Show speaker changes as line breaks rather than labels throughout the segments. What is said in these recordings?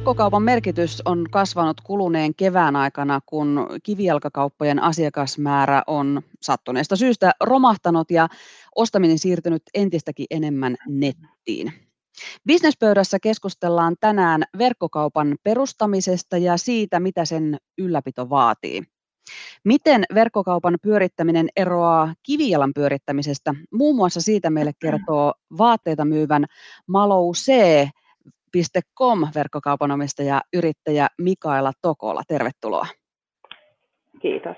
Verkkokaupan merkitys on kasvanut kuluneen kevään aikana, kun kivijalkakauppojen asiakasmäärä on sattuneesta syystä romahtanut ja ostaminen siirtynyt entistäkin enemmän nettiin. Businesspöydässä keskustellaan tänään verkkokaupan perustamisesta ja siitä, mitä sen ylläpito vaatii. Miten verkkokaupan pyörittäminen eroaa kivijalan pyörittämisestä? Muun muassa siitä meille kertoo vaatteita myyvän Malou C. Com verkkokaupan omistaja yrittäjä Mikaela Tokola. Tervetuloa.
Kiitos.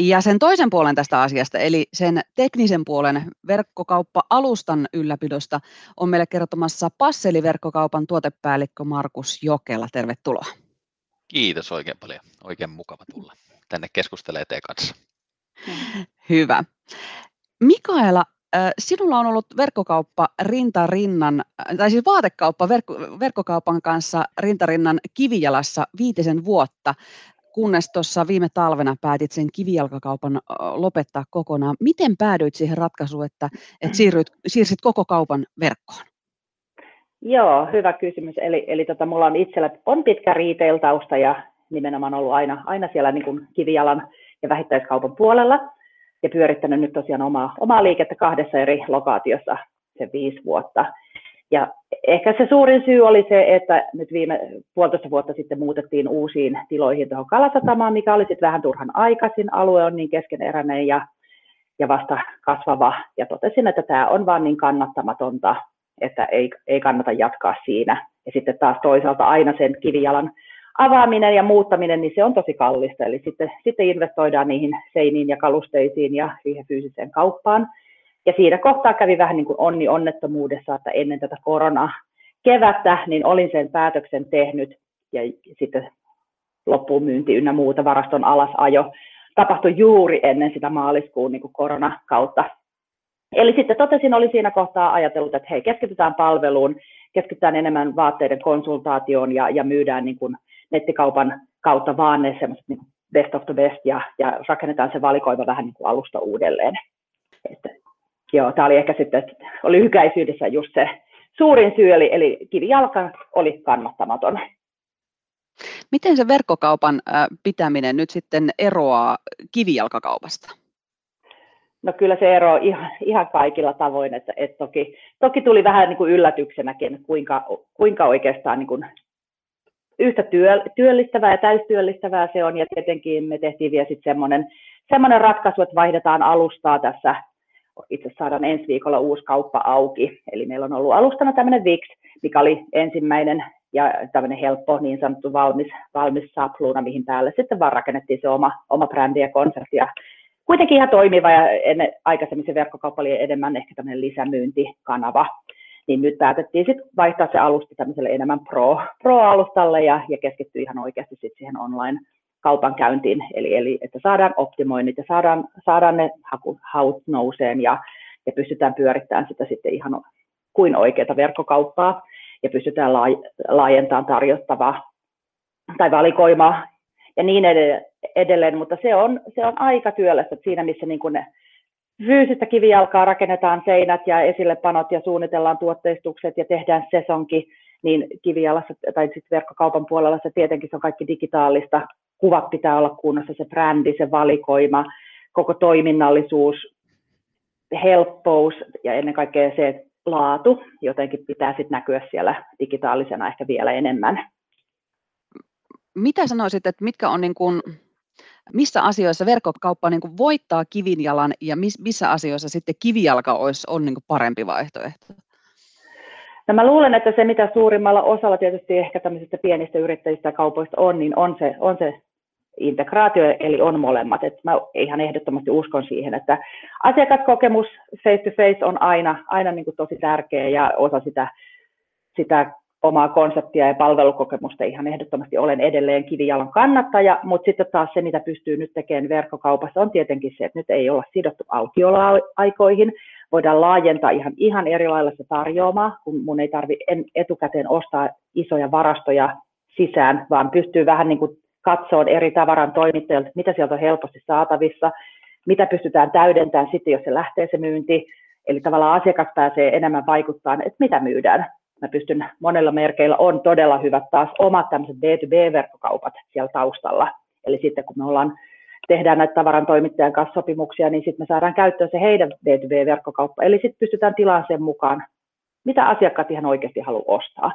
Ja sen toisen puolen tästä asiasta, eli sen teknisen puolen verkkokauppa-alustan ylläpidosta, on meille kertomassa Passeli-verkkokaupan tuotepäällikkö Markus Jokela. Tervetuloa.
Kiitos oikein paljon. Oikein mukava tulla tänne keskustelemaan teidän kanssa.
Hyvä. Mikaela, sinulla on ollut verkkokauppa rintarinnan, tai siis vaatekauppa verkko, verkkokaupan kanssa rintarinnan kivijalassa viitisen vuotta, kunnes tuossa viime talvena päätit sen kivijalkakaupan lopettaa kokonaan. Miten päädyit siihen ratkaisuun, että, että siirryt, siirsit koko kaupan verkkoon?
Joo, hyvä kysymys. Eli, eli tota, mulla on itsellä on pitkä retail-tausta ja nimenomaan ollut aina, aina siellä niin kuin kivijalan ja vähittäiskaupan puolella ja pyörittänyt nyt tosiaan omaa, omaa liikettä kahdessa eri lokaatiossa se viisi vuotta. Ja ehkä se suurin syy oli se, että nyt viime puolitoista vuotta sitten muutettiin uusiin tiloihin tuohon Kalasatamaan, mikä oli sitten vähän turhan aikaisin. Alue on niin keskeneräinen ja, ja vasta kasvava. Ja totesin, että tämä on vaan niin kannattamatonta, että ei, ei kannata jatkaa siinä. Ja sitten taas toisaalta aina sen kivijalan avaaminen ja muuttaminen, niin se on tosi kallista. Eli sitten, sitten investoidaan niihin seiniin ja kalusteisiin ja siihen fyysiseen kauppaan. Ja siinä kohtaa kävi vähän niin kuin onni onnettomuudessa, että ennen tätä korona kevättä, niin olin sen päätöksen tehnyt ja sitten loppuun myynti ynnä muuta varaston alasajo tapahtui juuri ennen sitä maaliskuun niin kuin koronakautta. Eli sitten totesin, oli siinä kohtaa ajatellut, että hei, keskitytään palveluun, keskitytään enemmän vaatteiden konsultaatioon ja, ja myydään niin kuin nettikaupan kautta vaan ne semmoiset niin best of the best ja, ja rakennetaan se valikoiva vähän niin kuin alusta uudelleen. Että, joo, tämä oli ehkä sitten, että oli lyhykäisyydessä just se suurin syy, eli, eli kivijalka oli kannattamaton.
Miten se verkkokaupan pitäminen nyt sitten eroaa kivijalkakaupasta?
No kyllä se ero ihan, ihan kaikilla tavoin, että, että toki, toki tuli vähän niin kuin yllätyksenäkin, kuinka, kuinka oikeastaan niin kuin yhtä työ, työllistävää ja täystyöllistävää se on, ja tietenkin me tehtiin vielä sitten semmoinen, semmoinen ratkaisu, että vaihdetaan alustaa tässä, itse saadaan ensi viikolla uusi kauppa auki, eli meillä on ollut alustana tämmöinen VIX, mikä oli ensimmäinen ja tämmöinen helppo niin sanottu valmis, valmis sapluuna, mihin päälle sitten vaan rakennettiin se oma, oma brändi ja konsepti, ja kuitenkin ihan toimiva, ja ennen, aikaisemmin se verkkokauppa oli enemmän ehkä tämmöinen lisämyyntikanava, niin nyt päätettiin sitten vaihtaa se alusta tämmöiselle enemmän pro, pro-alustalle ja, ja keskittyä ihan oikeasti sitten siihen online kaupankäyntiin, eli, eli että saadaan optimoinnit ja saadaan, saadaan ne haku, haut nouseen ja, ja pystytään pyörittämään sitä sitten ihan kuin oikeaa verkkokauppaa ja pystytään laajentamaan tarjottavaa tai valikoimaa ja niin edelleen, mutta se on, se on aika työlästä siinä, missä niin kuin ne fyysistä kivijalkaa rakennetaan seinät ja esillepanot ja suunnitellaan tuotteistukset ja tehdään sesonki, niin kivijalassa tai sitten verkkokaupan puolella se tietenkin se on kaikki digitaalista. Kuvat pitää olla kunnossa, se brändi, se valikoima, koko toiminnallisuus, helppous ja ennen kaikkea se laatu jotenkin pitää sitten näkyä siellä digitaalisena ehkä vielä enemmän.
Mitä sanoisit, että mitkä on niin kuin missä asioissa verkkokauppa niin voittaa kivinjalan ja missä asioissa sitten kivijalka olisi, on niin parempi vaihtoehto?
No mä luulen, että se mitä suurimmalla osalla tietysti ehkä tämmöisistä pienistä yrittäjistä ja kaupoista on, niin on se, on se integraatio, eli on molemmat. Et mä ihan ehdottomasti uskon siihen, että asiakaskokemus face to face on aina, aina niin kuin tosi tärkeä ja osa sitä, sitä omaa konseptia ja palvelukokemusta ihan ehdottomasti olen edelleen kivijalan kannattaja, mutta sitten taas se, mitä pystyy nyt tekemään verkkokaupassa, on tietenkin se, että nyt ei olla sidottu aukioloaikoihin, voidaan laajentaa ihan, ihan eri lailla se tarjoamaa, kun mun ei tarvitse etukäteen ostaa isoja varastoja sisään, vaan pystyy vähän niin kuin katsoa eri tavaran toimittajilta, mitä sieltä on helposti saatavissa, mitä pystytään täydentämään sitten, jos se lähtee se myynti, eli tavallaan asiakas pääsee enemmän vaikuttamaan, että mitä myydään mä pystyn monella merkeillä on todella hyvät taas omat tämmöiset B2B-verkkokaupat siellä taustalla. Eli sitten kun me ollaan tehdään näitä tavaran toimittajan kanssa sopimuksia, niin sitten me saadaan käyttöön se heidän B2B-verkkokauppa. Eli sitten pystytään tilaamaan sen mukaan, mitä asiakkaat ihan oikeasti haluaa ostaa.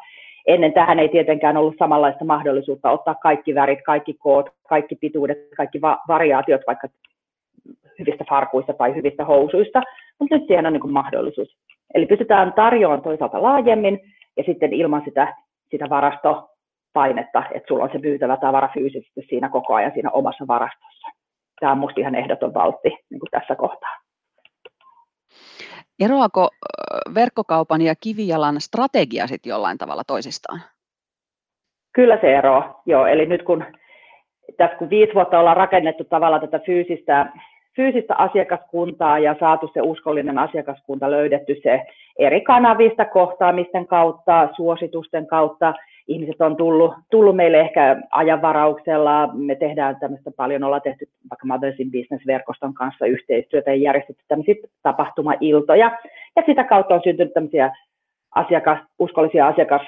Ennen tähän ei tietenkään ollut samanlaista mahdollisuutta ottaa kaikki värit, kaikki koot, kaikki pituudet, kaikki va- variaatiot vaikka hyvistä farkuista tai hyvistä housuista, mutta nyt siihen on niin mahdollisuus. Eli pystytään tarjoamaan toisaalta laajemmin ja sitten ilman sitä, sitä varastopainetta, että sulla on se myytävä tavara fyysisesti siinä koko ajan siinä omassa varastossa. Tämä on minusta ihan ehdoton valtti niin kuin tässä kohtaa.
Eroako verkkokaupan ja kivijalan strategia sitten jollain tavalla toisistaan?
Kyllä se eroaa, joo. Eli nyt kun tässä kun viisi vuotta ollaan rakennettu tavallaan tätä fyysistä, fyysistä asiakaskuntaa ja saatu se uskollinen asiakaskunta löydetty se eri kanavista, kohtaamisten kautta, suositusten kautta, ihmiset on tullut, tullut meille ehkä ajanvarauksella. Me tehdään tämmöistä paljon, ollaan tehty vaikka Mothers in Business-verkoston kanssa yhteistyötä ja järjestetty tämmöisiä tapahtumailtoja. Ja sitä kautta on syntynyt tämmöisiä asiakas, uskollisia asiakas,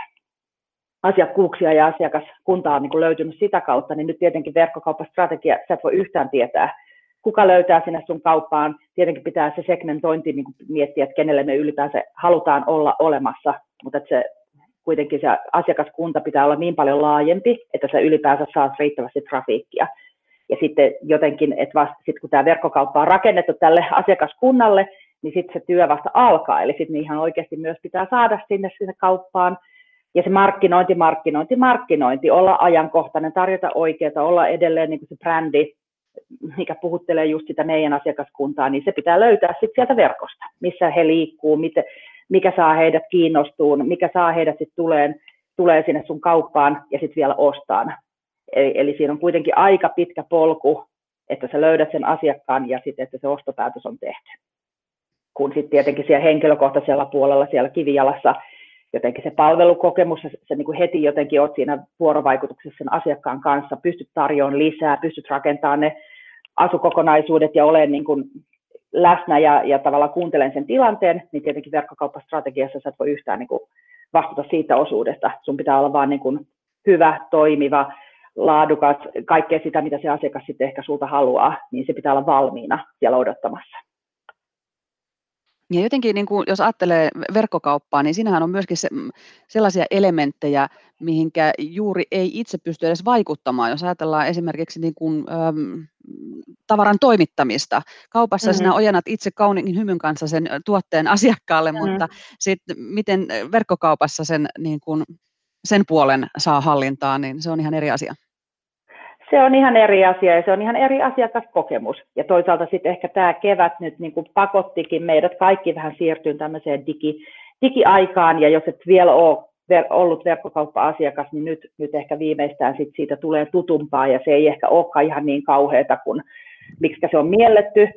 asiakkuuksia ja asiakaskuntaa on niin löytynyt sitä kautta, niin nyt tietenkin verkkokauppastrategia, sä et voi yhtään tietää, kuka löytää sinne sun kauppaan. Tietenkin pitää se segmentointi niin kuin miettiä, että kenelle me ylipäänsä halutaan olla olemassa, mutta että se kuitenkin se asiakaskunta pitää olla niin paljon laajempi, että sä ylipäänsä saat riittävästi trafiikkia. Ja sitten jotenkin, että vasta sit kun tämä verkkokauppa on rakennettu tälle asiakaskunnalle, niin sitten se työ vasta alkaa. Eli sitten ihan oikeasti myös pitää saada sinne sinne kauppaan. Ja se markkinointi, markkinointi, markkinointi, olla ajankohtainen, tarjota oikeaa, olla edelleen niin kuin se brändi, mikä puhuttelee just sitä meidän asiakaskuntaa, niin se pitää löytää sitten sieltä verkosta, missä he liikkuu, miten, mikä saa heidät kiinnostuun, mikä saa heidät sitten tulee, tulee sinne sun kauppaan ja sitten vielä ostaan. Eli, eli siinä on kuitenkin aika pitkä polku, että sä löydät sen asiakkaan ja sitten, että se ostopäätös on tehty. Kun sitten tietenkin siellä henkilökohtaisella puolella siellä kivijalassa jotenkin se palvelukokemus, se, se niin kuin heti jotenkin oot siinä vuorovaikutuksessa sen asiakkaan kanssa, pystyt tarjoamaan lisää, pystyt rakentamaan ne asukokonaisuudet ja olemaan niin kuin läsnä ja, ja tavallaan kuuntelen sen tilanteen, niin tietenkin verkkokauppastrategiassa sä et voi yhtään niin kuin vastata siitä osuudesta. Sun pitää olla vaan niin kuin hyvä, toimiva, laadukas, kaikkea sitä, mitä se asiakas sitten ehkä sulta haluaa, niin se pitää olla valmiina siellä odottamassa.
Ja jotenkin, niin kuin, jos ajattelee verkkokauppaa, niin siinähän on myöskin se, mm, sellaisia elementtejä, mihinkä juuri ei itse pysty edes vaikuttamaan. Jos ajatellaan esimerkiksi niin kuin, äm, tavaran toimittamista. Kaupassa mm-hmm. sinä ojennat itse kauniin hymyn kanssa sen tuotteen asiakkaalle, mm-hmm. mutta sitten miten verkkokaupassa sen, niin kuin, sen puolen saa hallintaan, niin se on ihan eri asia.
Se on ihan eri asia ja se on ihan eri asiakaskokemus. Ja toisaalta sitten ehkä tämä kevät nyt niin kuin pakottikin meidät kaikki vähän siirtyyn tämmöiseen digi, digiaikaan ja jos et vielä ole ollut verkkokauppa-asiakas, niin nyt, nyt ehkä viimeistään sit siitä tulee tutumpaa ja se ei ehkä olekaan ihan niin kauheata kuin miksi se on mielletty.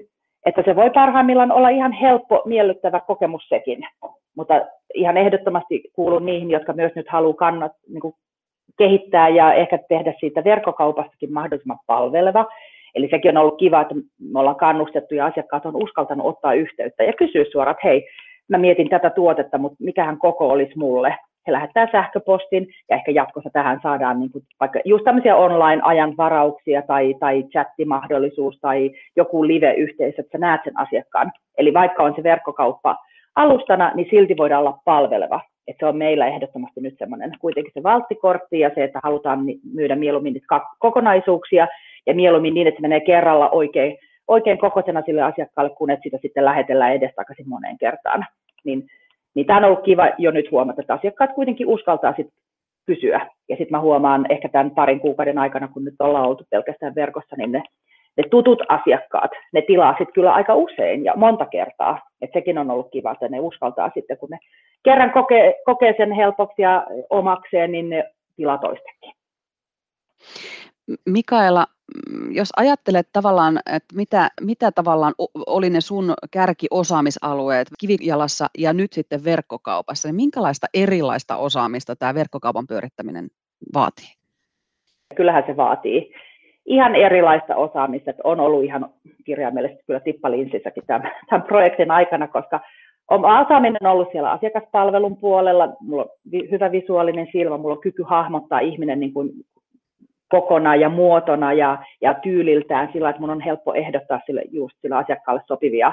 Että se voi parhaimmillaan olla ihan helppo, miellyttävä kokemus sekin. Mutta ihan ehdottomasti kuulun niihin, jotka myös nyt haluaa kannat, niin kuin kehittää ja ehkä tehdä siitä verkkokaupastakin mahdollisimman palveleva. Eli sekin on ollut kiva, että me ollaan kannustettu ja asiakkaat on uskaltanut ottaa yhteyttä ja kysyä suoraan, että hei, mä mietin tätä tuotetta, mutta mikähän koko olisi mulle. He lähettää sähköpostin ja ehkä jatkossa tähän saadaan niin kuin vaikka just tämmöisiä online-ajanvarauksia tai, tai chattimahdollisuus tai joku live-yhteys, että sä näet sen asiakkaan. Eli vaikka on se verkkokauppa alustana, niin silti voidaan olla palveleva että se on meillä ehdottomasti nyt semmoinen kuitenkin se valttikortti ja se, että halutaan myydä mieluummin niitä kokonaisuuksia ja mieluummin niin, että se menee kerralla oikein, oikein kokoisena sille asiakkaalle, kun et sitä sitten lähetellään edestakaisin moneen kertaan. Niin, niin tämä on ollut kiva jo nyt huomata, että asiakkaat kuitenkin uskaltaa sitten kysyä. Ja sitten mä huomaan ehkä tämän parin kuukauden aikana, kun nyt ollaan oltu pelkästään verkossa, niin ne ne tutut asiakkaat, ne tilaa sitten kyllä aika usein ja monta kertaa. Et sekin on ollut kiva, että ne uskaltaa sitten, kun ne kerran kokee, kokee sen helpoksi ja omakseen, niin ne tilaa toistekin.
Mikaela, jos ajattelet tavallaan, että mitä, mitä tavallaan oli ne sun kärkiosaamisalueet kivijalassa ja nyt sitten verkkokaupassa, niin minkälaista erilaista osaamista tämä verkkokaupan pyörittäminen vaatii?
Kyllähän se vaatii ihan erilaista osaamista. On ollut ihan kirjaimellisesti kyllä tippalinssissäkin tämän, tämän projektin aikana, koska osaaminen on ollut siellä asiakaspalvelun puolella, mulla on hyvä visuaalinen silmä, mulla on kyky hahmottaa ihminen niin kuin kokona ja muotona ja, ja tyyliltään sillä, että mun on helppo ehdottaa sille just sille asiakkaalle sopivia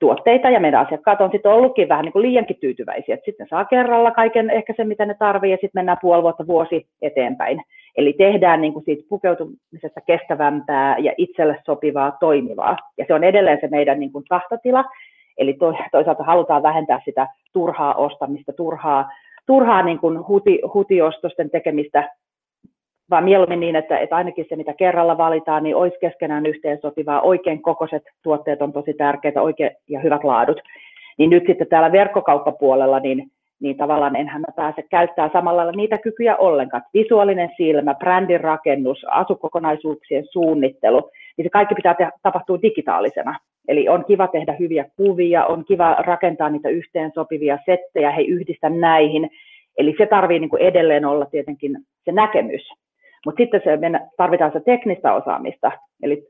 tuotteita ja meidän asiakkaat on sitten ollutkin vähän niin kuin liiankin tyytyväisiä, että sitten saa kerralla kaiken ehkä sen, mitä ne tarvii ja sitten mennään puoli vuotta vuosi eteenpäin. Eli tehdään niin kuin siitä pukeutumisesta kestävämpää ja itselle sopivaa, toimivaa. Ja se on edelleen se meidän niin kuin tahtotila. Eli toisaalta halutaan vähentää sitä turhaa ostamista, turhaa, turhaa niin kuin huti, hutiostosten tekemistä vaan mieluummin niin, että, että ainakin se, mitä kerralla valitaan, niin olisi keskenään yhteensopivaa, oikein kokoiset tuotteet on tosi tärkeitä, oikein ja hyvät laadut. Niin nyt sitten täällä verkkokauppapuolella, niin, niin tavallaan enhän mä pääse käyttää samalla lailla niitä kykyjä ollenkaan. Visuaalinen silmä, brändin rakennus, asukokonaisuuksien suunnittelu, niin se kaikki pitää tapahtua digitaalisena. Eli on kiva tehdä hyviä kuvia, on kiva rakentaa niitä yhteensopivia settejä, he yhdistä näihin. Eli se tarvii niin kuin edelleen olla tietenkin se näkemys. Mutta sitten se, tarvitaan se teknistä osaamista, eli,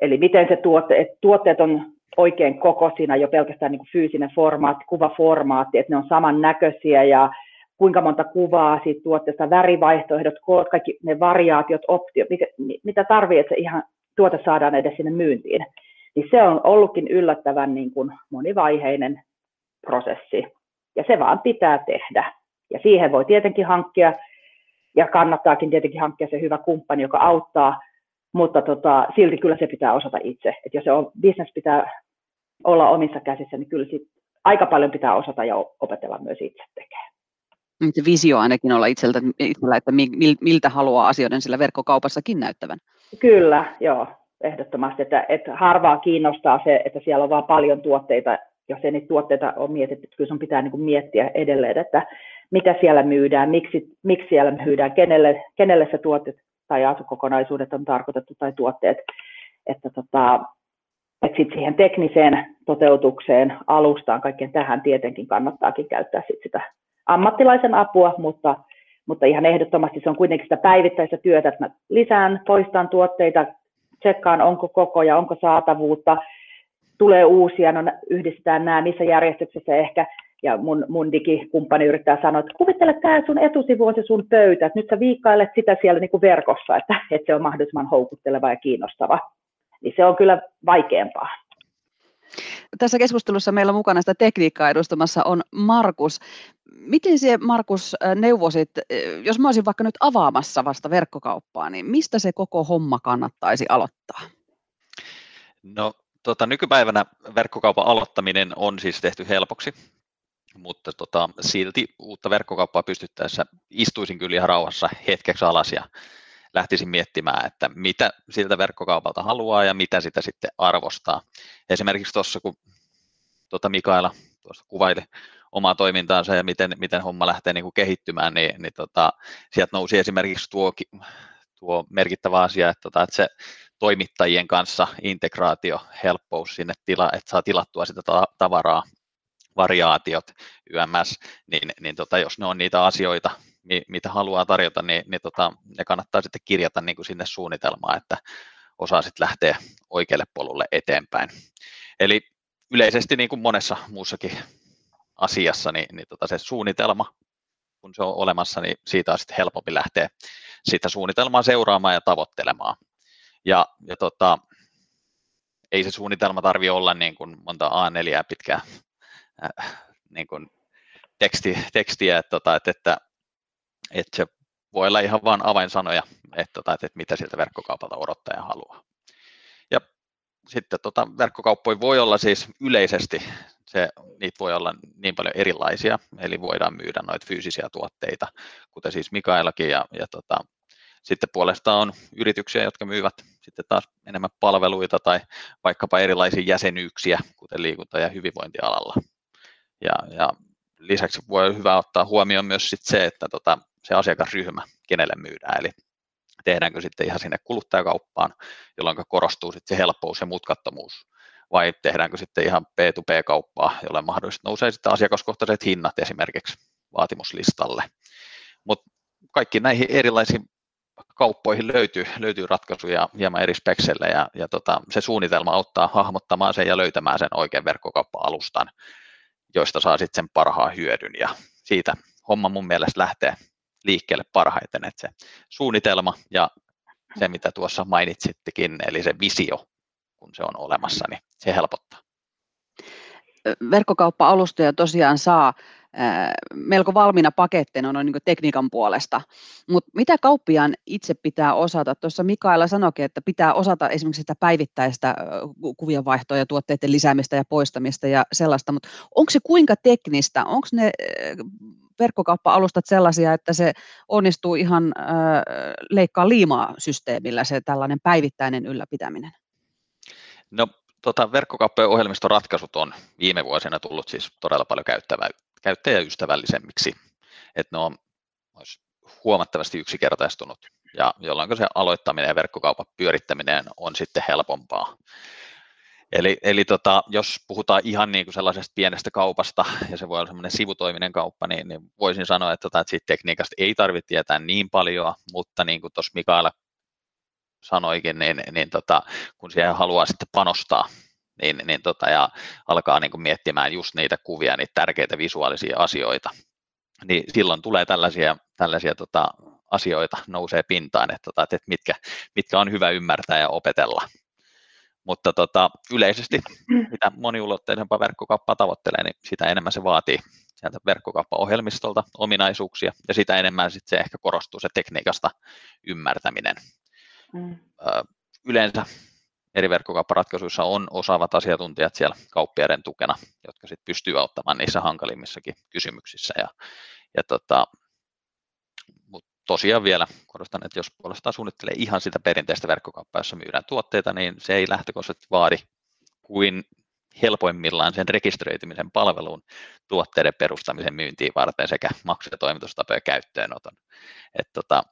eli miten se tuotte, että tuotteet on oikein kokoisina, jo pelkästään niin kuin fyysinen formaatti, kuvaformaatti, että ne on samannäköisiä ja kuinka monta kuvaa siitä tuotteesta, värivaihtoehdot, kaikki ne variaatiot, optiot, mitä, mitä tarvii, että se ihan tuote saadaan edes sinne myyntiin. Niin se on ollutkin yllättävän niin kuin monivaiheinen prosessi. Ja se vaan pitää tehdä. Ja siihen voi tietenkin hankkia ja kannattaakin tietenkin hankkia se hyvä kumppani, joka auttaa, mutta tota, silti kyllä se pitää osata itse. Et jos se on, business pitää olla omissa käsissä, niin kyllä sit aika paljon pitää osata ja opetella myös itse tekemään.
Se visio ainakin olla itseltä, itsellä, että miltä haluaa asioiden sillä verkkokaupassakin näyttävän.
Kyllä, joo, ehdottomasti. Että, että harvaa kiinnostaa se, että siellä on vaan paljon tuotteita, jos ei niitä tuotteita ole mietitty, kyllä sun pitää niin kuin miettiä edelleen, että mitä siellä myydään, miksi, miksi siellä myydään, kenelle, kenelle se tuote tai asukokonaisuudet on tarkoitettu tai tuotteet. Että tota, että sit siihen tekniseen toteutukseen, alustaan, kaikkeen tähän tietenkin kannattaakin käyttää sit sitä ammattilaisen apua, mutta, mutta ihan ehdottomasti se on kuitenkin sitä päivittäistä työtä, että mä lisään, poistan tuotteita, tsekkaan onko koko ja onko saatavuutta, tulee uusia, no yhdistetään nämä, missä järjestyksessä ehkä ja mun, mun digikumppani yrittää sanoa, että kuvittele tämä sun etusivu on se sun pöytä, että nyt sä viikkailet sitä siellä niin kuin verkossa, että, että se on mahdollisimman houkutteleva ja kiinnostava. Niin se on kyllä vaikeampaa.
Tässä keskustelussa meillä mukana sitä tekniikkaa edustamassa on Markus. Miten se Markus neuvosit, jos mä olisin vaikka nyt avaamassa vasta verkkokauppaa, niin mistä se koko homma kannattaisi aloittaa?
No tota, nykypäivänä verkkokaupan aloittaminen on siis tehty helpoksi mutta tota, silti uutta verkkokauppaa pystyttäessä istuisin kyllä ihan rauhassa hetkeksi alas ja lähtisin miettimään, että mitä siltä verkkokaupalta haluaa ja mitä sitä sitten arvostaa. Esimerkiksi tuossa, kun tuota Mikaela tuossa kuvaili omaa toimintaansa ja miten, miten homma lähtee niin kuin kehittymään, niin, niin tota, sieltä nousi esimerkiksi tuo, tuo merkittävä asia, että, tota, että se toimittajien kanssa integraatio, helppous sinne, tila, että saa tilattua sitä tavaraa variaatiot YMS, niin, niin tota, jos ne on niitä asioita, mitä haluaa tarjota, niin, niin tota, ne kannattaa sitten kirjata niin kuin sinne suunnitelmaan, että osaa sitten lähteä oikealle polulle eteenpäin. Eli yleisesti niin kuin monessa muussakin asiassa, niin, niin tota se suunnitelma, kun se on olemassa, niin siitä on sitten helpompi lähteä sitä suunnitelmaa seuraamaan ja tavoittelemaan. Ja, ja tota, ei se suunnitelma tarvi olla niin kuin monta A4 pitkää äh, niin kuin teksti, tekstiä, että, tota, että, että, että se voi olla ihan vain avainsanoja, että, tota, että, mitä siltä verkkokaupalta odottaja haluaa. Ja sitten tota, verkkokauppoja voi olla siis yleisesti, se, niitä voi olla niin paljon erilaisia, eli voidaan myydä noita fyysisiä tuotteita, kuten siis Mikaelakin, ja, ja tota, sitten puolestaan on yrityksiä, jotka myyvät sitten taas enemmän palveluita tai vaikkapa erilaisia jäsenyyksiä, kuten liikunta- ja hyvinvointialalla. Ja, ja lisäksi voi hyvä ottaa huomioon myös sit se, että tota, se asiakasryhmä, kenelle myydään, eli tehdäänkö sitten ihan sinne kuluttajakauppaan, jolloin korostuu sitten se helppous ja mutkattomuus, vai tehdäänkö sitten ihan B2B-kauppaa, jolle mahdollisesti nousee sitten asiakaskohtaiset hinnat esimerkiksi vaatimuslistalle. Mutta kaikki näihin erilaisiin kauppoihin löytyy, löytyy ratkaisuja hieman eri spekseillä ja, ja tota, se suunnitelma auttaa hahmottamaan sen ja löytämään sen oikean verkkokauppa-alustan, joista saa sitten sen parhaan hyödyn. Ja siitä homma mun mielestä lähtee liikkeelle parhaiten, että se suunnitelma ja se, mitä tuossa mainitsittekin, eli se visio, kun se on olemassa, niin se helpottaa.
Verkkokauppa-alustoja tosiaan saa melko valmiina paketteina noin niin tekniikan puolesta. Mutta mitä kauppiaan itse pitää osata? Tuossa Mikaela sanoikin, että pitää osata esimerkiksi sitä päivittäistä kuvienvaihtoa ja tuotteiden lisäämistä ja poistamista ja sellaista, mutta onko se kuinka teknistä? Onko ne verkkokauppa-alustat sellaisia, että se onnistuu ihan leikkaa liimaa systeemillä se tällainen päivittäinen ylläpitäminen?
No tota, verkkokauppojen ohjelmistoratkaisut on viime vuosina tullut siis todella paljon käyttävää, käyttäjäystävällisemmiksi, että ne on huomattavasti yksinkertaistunut ja jolloin se aloittaminen ja verkkokaupan pyörittäminen on sitten helpompaa. Eli, eli tota, jos puhutaan ihan niin kuin sellaisesta pienestä kaupasta, ja se voi olla sellainen sivutoiminen kauppa, niin, niin voisin sanoa, että, tota, että siitä tekniikasta ei tarvitse tietää niin paljon, mutta niin kuin tuossa Mikaela sanoikin, niin, niin tota, kun siihen haluaa sitten panostaa, niin, niin tota, ja alkaa niin kuin miettimään just niitä kuvia, niitä tärkeitä visuaalisia asioita, niin silloin tulee tällaisia, tällaisia tota, asioita nousee pintaan, että, tota, että mitkä, mitkä on hyvä ymmärtää ja opetella. Mutta tota, yleisesti, mitä moniulotteisempaa verkkokauppaa tavoittelee, niin sitä enemmän se vaatii sieltä verkkokauppaohjelmistolta ominaisuuksia, ja sitä enemmän sitten se ehkä korostuu se tekniikasta ymmärtäminen. Mm. Yleensä eri verkkokaupparatkaisuissa on osaavat asiantuntijat siellä kauppiaiden tukena, jotka sitten pystyy auttamaan niissä hankalimmissakin kysymyksissä. Ja, ja tota, tosiaan vielä korostan, että jos puolestaan suunnittelee ihan sitä perinteistä verkkokauppaa, jossa myydään tuotteita, niin se ei lähtökohtaisesti vaadi kuin helpoimmillaan sen rekisteröitymisen palveluun tuotteiden perustamisen myyntiin varten sekä maksu- ja toimitustapojen käyttöönoton. Et tota,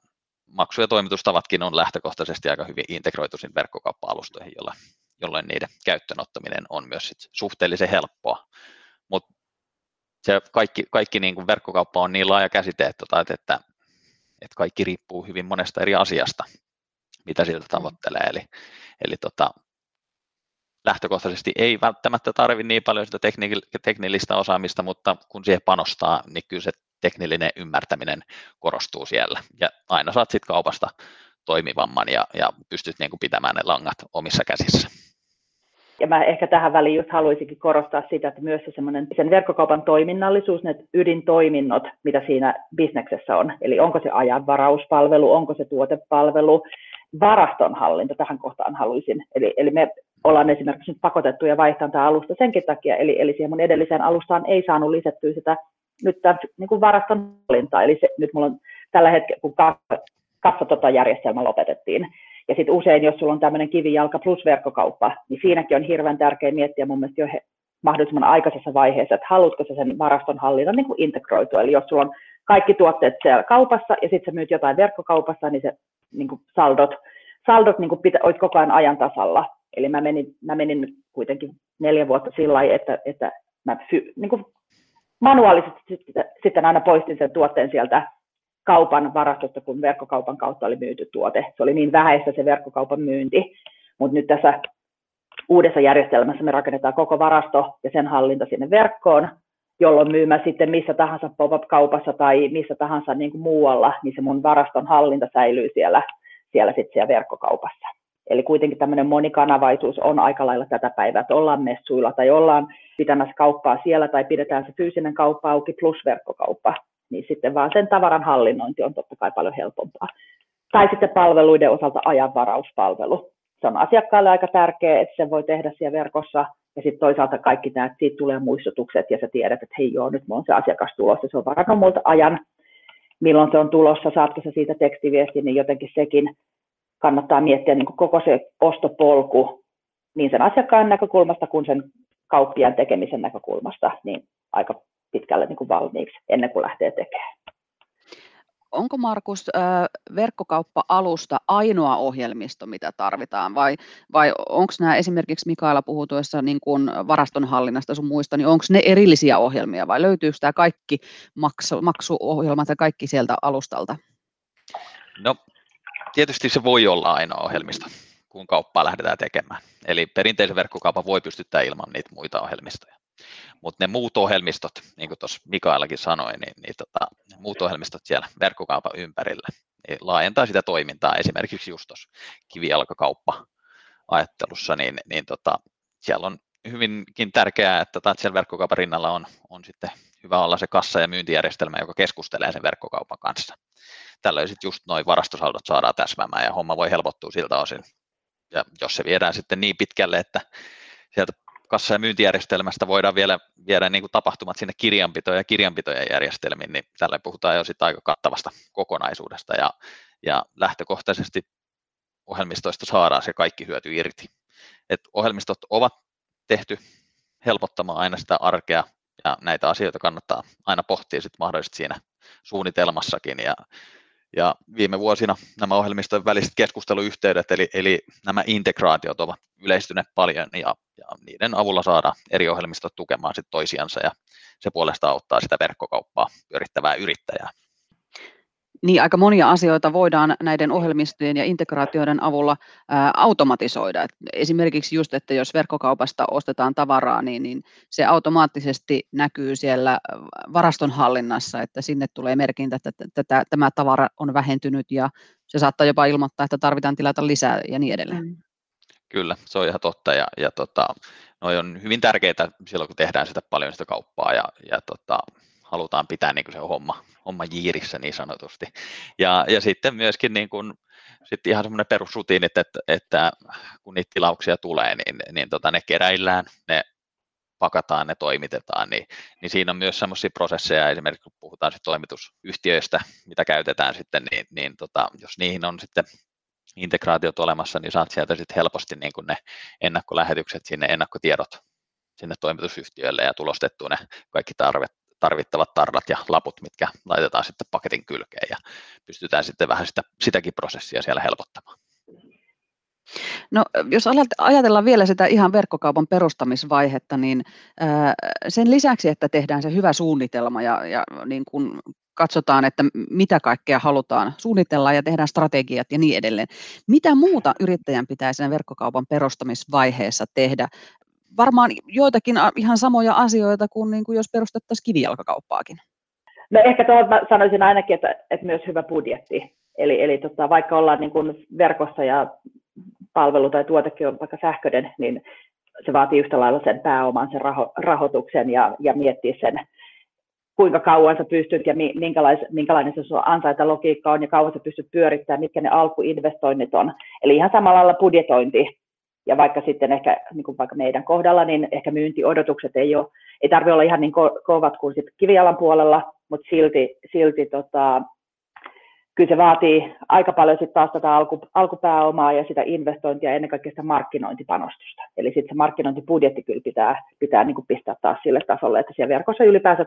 maksu- ja toimitustavatkin on lähtökohtaisesti aika hyvin integroitu sinne verkkokauppa-alustoihin, jolloin, jolloin niiden käyttöönottaminen on myös sit suhteellisen helppoa. Mutta se kaikki, kaikki niin kuin verkkokauppa on niin laaja käsite, että, tota, että, että kaikki riippuu hyvin monesta eri asiasta, mitä siltä mm. tavoittelee. Eli, eli tota, lähtökohtaisesti ei välttämättä tarvitse niin paljon sitä teknillistä osaamista, mutta kun siihen panostaa, niin kyllä se teknillinen ymmärtäminen korostuu siellä. Ja aina saat sitten kaupasta toimivamman ja, ja pystyt niin kuin pitämään ne langat omissa käsissä.
Ja mä ehkä tähän väliin just haluaisinkin korostaa sitä, että myös se semmoinen sen verkkokaupan toiminnallisuus, ne ydintoiminnot, mitä siinä bisneksessä on. Eli onko se ajanvarauspalvelu, onko se tuotepalvelu, varastonhallinta tähän kohtaan haluaisin. Eli, eli me ollaan esimerkiksi nyt pakotettuja vaihtamaan tämä alusta senkin takia, eli, eli siihen mun edelliseen alustaan ei saanut lisättyä sitä nyt tämän niin kuin varaston hallintaa. Eli se, nyt mulla on tällä hetkellä, kun kassa tota järjestelmä lopetettiin, ja sitten usein, jos sulla on tämmöinen kivijalka plus verkkokauppa, niin siinäkin on hirveän tärkeää miettiä mun mielestä jo he, mahdollisimman aikaisessa vaiheessa, että haluatko sä sen varaston hallinnan niin kuin integroitua. Eli jos sulla on kaikki tuotteet siellä kaupassa ja sitten sä myyt jotain verkkokaupassa, niin se niin kuin saldot, saldot niin kuin pitä, olet koko ajan ajan tasalla. Eli mä menin, mä menin kuitenkin neljä vuotta sillä lailla, että, että mä fy, niin kuin manuaalisesti sitten aina poistin sen tuotteen sieltä kaupan varastosta, kun verkkokaupan kautta oli myyty tuote. Se oli niin vähäistä se verkkokaupan myynti, mutta nyt tässä uudessa järjestelmässä me rakennetaan koko varasto ja sen hallinta sinne verkkoon, jolloin myymä sitten missä tahansa pop-up-kaupassa tai missä tahansa niin kuin muualla, niin se mun varaston hallinta säilyy siellä, siellä, sitten siellä verkkokaupassa. Eli kuitenkin tämmöinen monikanavaisuus on aika lailla tätä päivää, että ollaan messuilla tai ollaan pitämässä kauppaa siellä tai pidetään se fyysinen kauppa auki plus verkkokauppa, niin sitten vaan sen tavaran hallinnointi on totta kai paljon helpompaa. Tai sitten palveluiden osalta ajanvarauspalvelu. Se on asiakkaalle aika tärkeä, että se voi tehdä siellä verkossa ja sitten toisaalta kaikki nämä, että siitä tulee muistutukset ja sä tiedät, että hei joo, nyt mulla on se asiakas tulossa, se on varannut multa ajan, milloin se on tulossa, saatko sä siitä tekstiviestin, niin jotenkin sekin kannattaa miettiä niin kuin koko se ostopolku niin sen asiakkaan näkökulmasta kuin sen kauppiaan tekemisen näkökulmasta niin aika pitkälle niin kuin valmiiksi ennen kuin lähtee tekemään.
Onko Markus verkkokauppa-alusta ainoa ohjelmisto, mitä tarvitaan, vai, vai onko nämä esimerkiksi Mikaela puhui tuossa niin kuin varastonhallinnasta sun muista, niin onko ne erillisiä ohjelmia vai löytyykö tämä kaikki maksu, maksuohjelmat ja kaikki sieltä alustalta?
No tietysti se voi olla ainoa ohjelmisto, kun kauppaa lähdetään tekemään. Eli perinteisen verkkokaupan voi pystyttää ilman niitä muita ohjelmistoja. Mutta ne muut ohjelmistot, niin kuin tuossa Mikaelakin sanoi, niin, niin tota, muut ohjelmistot siellä verkkokaupan ympärillä niin laajentaa sitä toimintaa. Esimerkiksi just tuossa kivijalkakauppa-ajattelussa, niin, niin tota, siellä on hyvinkin tärkeää, että siellä verkkokaupan rinnalla on, on sitten hyvä olla se kassa- ja myyntijärjestelmä, joka keskustelee sen verkkokaupan kanssa. Tällöin sitten just noin varastosaldot saadaan täsmäämään ja homma voi helpottua siltä osin. Ja jos se viedään sitten niin pitkälle, että sieltä kassa- ja myyntijärjestelmästä voidaan vielä viedä niin kuin tapahtumat sinne kirjanpitojen ja kirjanpitojen järjestelmiin, niin tällä puhutaan jo sitten aika kattavasta kokonaisuudesta ja, ja lähtökohtaisesti ohjelmistoista saadaan se kaikki hyöty irti. Et ohjelmistot ovat tehty helpottamaan aina sitä arkea ja näitä asioita kannattaa aina pohtia sitten mahdollisesti siinä suunnitelmassakin ja, ja viime vuosina nämä ohjelmistojen väliset keskusteluyhteydet, eli, eli nämä integraatiot ovat yleistyneet paljon ja, ja niiden avulla saadaan eri ohjelmistot tukemaan sit toisiansa ja se puolesta auttaa sitä verkkokauppaa pyörittävää yrittäjää.
Niin, aika monia asioita voidaan näiden ohjelmistojen ja integraatioiden avulla ää, automatisoida. Et esimerkiksi just, että jos verkkokaupasta ostetaan tavaraa, niin, niin se automaattisesti näkyy siellä varaston hallinnassa, että sinne tulee merkintä, että tätä, tämä tavara on vähentynyt ja se saattaa jopa ilmoittaa, että tarvitaan tilata lisää ja niin edelleen. Mm.
Kyllä, se on ihan totta ja, ja tota, noi on hyvin tärkeitä silloin, kun tehdään sitä paljon sitä kauppaa ja, ja tota, halutaan pitää niin kuin se homma, homma jiirissä niin sanotusti. Ja, ja sitten myöskin niin kuin, sitten ihan semmoinen perusrutiini, että, että, kun niitä tilauksia tulee, niin, niin tota, ne keräillään, ne pakataan, ne toimitetaan, niin, niin siinä on myös semmoisia prosesseja, esimerkiksi kun puhutaan sitten toimitusyhtiöistä, mitä käytetään sitten, niin, niin tota, jos niihin on sitten integraatiot olemassa, niin saat sieltä sitten helposti niin kuin ne ennakkolähetykset sinne, ennakkotiedot sinne toimitusyhtiölle ja tulostettu ne kaikki tarvet, tarvittavat tarrat ja laput, mitkä laitetaan sitten paketin kylkeen ja pystytään sitten vähän sitä, sitäkin prosessia siellä helpottamaan.
No, jos ajatellaan vielä sitä ihan verkkokaupan perustamisvaihetta, niin sen lisäksi, että tehdään se hyvä suunnitelma ja, ja niin kun katsotaan, että mitä kaikkea halutaan suunnitella ja tehdään strategiat ja niin edelleen. Mitä muuta yrittäjän pitää sen verkkokaupan perustamisvaiheessa tehdä varmaan joitakin ihan samoja asioita kuin, niin kuin jos perustettaisiin kivijalkakauppaakin.
No ehkä tuohon mä sanoisin ainakin, että, että myös hyvä budjetti. Eli, eli tota, vaikka ollaan niin kuin verkossa ja palvelu tai tuotekin on vaikka sähköinen, niin se vaatii yhtä lailla sen pääoman, sen raho, rahoituksen ja, ja miettiä sen, kuinka kauan sä pystyt ja minkälais, minkälainen se sun ansaintalogiikka on ja kauan sä pystyt pyörittämään, mitkä ne alkuinvestoinnit on. Eli ihan samalla lailla budjetointi ja vaikka sitten ehkä niin kuin vaikka meidän kohdalla, niin ehkä myyntiodotukset ei, ole, ei tarvitse olla ihan niin ko- kovat kuin sit kivijalan puolella, mutta silti, silti tota, kyllä se vaatii aika paljon sitten taas tätä alku, alkupääomaa ja sitä investointia ennen kaikkea sitä markkinointipanostusta. Eli sitten se markkinointibudjetti kyllä pitää, pitää niin kuin pistää taas sille tasolle, että siellä verkossa ylipäänsä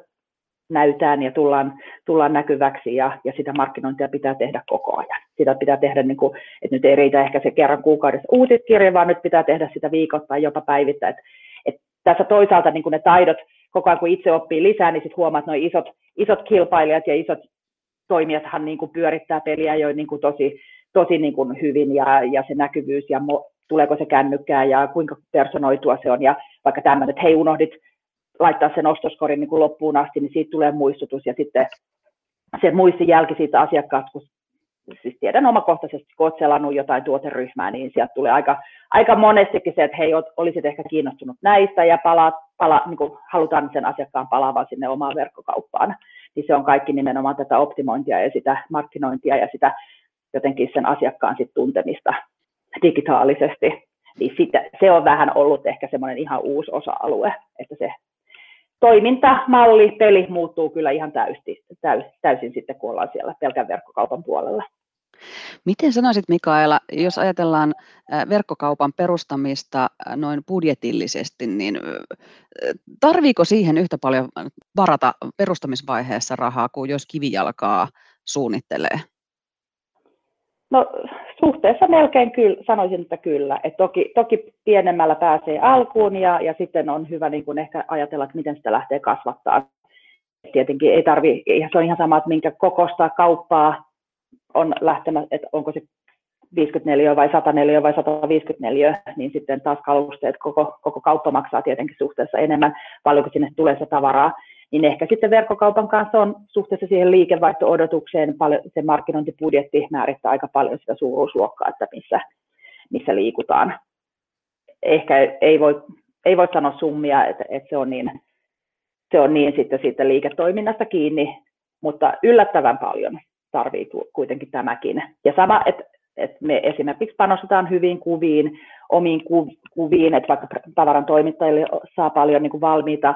näytään ja tullaan, tullaan näkyväksi ja, ja sitä markkinointia pitää tehdä koko ajan. Sitä pitää tehdä, niin kuin, että nyt ei riitä ehkä se kerran kuukaudessa uutiskirja, vaan nyt pitää tehdä sitä viikoittain jopa päivittäin. Et, et tässä toisaalta niin kuin ne taidot, koko ajan kun itse oppii lisää, niin sitten huomaa, että isot, isot kilpailijat ja isot toimijathan niin kuin pyörittää peliä jo niin kuin tosi, tosi niin kuin hyvin ja, ja se näkyvyys ja mo, tuleeko se kännykkää ja kuinka personoitua se on ja vaikka tämmöinen, että hei unohdit laittaa sen ostoskorin niin kuin loppuun asti, niin siitä tulee muistutus ja sitten se muistin jälki siitä asiakkaasta, kun siis tiedän omakohtaisesti, kun olet selannut jotain tuoteryhmää, niin sieltä tulee aika, aika monestikin se, että hei, olisit ehkä kiinnostunut näistä ja pala, pala, niin kuin halutaan sen asiakkaan palaavan sinne omaan verkkokauppaan. Niin se on kaikki nimenomaan tätä optimointia ja sitä markkinointia ja sitä jotenkin sen asiakkaan sit tuntemista digitaalisesti. Niin sitä, se on vähän ollut ehkä semmoinen ihan uusi osa-alue, että se toimintamalli, peli muuttuu kyllä ihan täysin, täys, täysin sitten, kun ollaan siellä pelkän verkkokaupan puolella.
Miten sanoisit Mikaela, jos ajatellaan verkkokaupan perustamista noin budjetillisesti, niin tarviiko siihen yhtä paljon varata perustamisvaiheessa rahaa kuin jos kivijalkaa suunnittelee?
No suhteessa melkein kyllä, sanoisin, että kyllä. Et toki, toki pienemmällä pääsee alkuun ja, ja sitten on hyvä niin kuin ehkä ajatella, että miten sitä lähtee kasvattaa. Tietenkin ei tarvi, se on ihan sama, että minkä kokosta kauppaa on lähtemä, että onko se 54 vai 104 vai 154, niin sitten taas kalusteet, koko, koko kauppa maksaa tietenkin suhteessa enemmän, paljonko sinne tulee se tavaraa, niin ehkä sitten verkkokaupan kanssa on suhteessa siihen liikevaihto-odotukseen, se markkinointibudjetti määrittää aika paljon sitä suuruusluokkaa, että missä, missä liikutaan. Ehkä ei voi, ei voi sanoa summia, että, että se on niin, se on niin sitten, sitten liiketoiminnasta kiinni, mutta yllättävän paljon tarvii kuitenkin tämäkin. Ja sama, että, että me esimerkiksi panostetaan hyviin kuviin, omiin kuviin, että vaikka tavaran toimittajille saa paljon niin kuin valmiita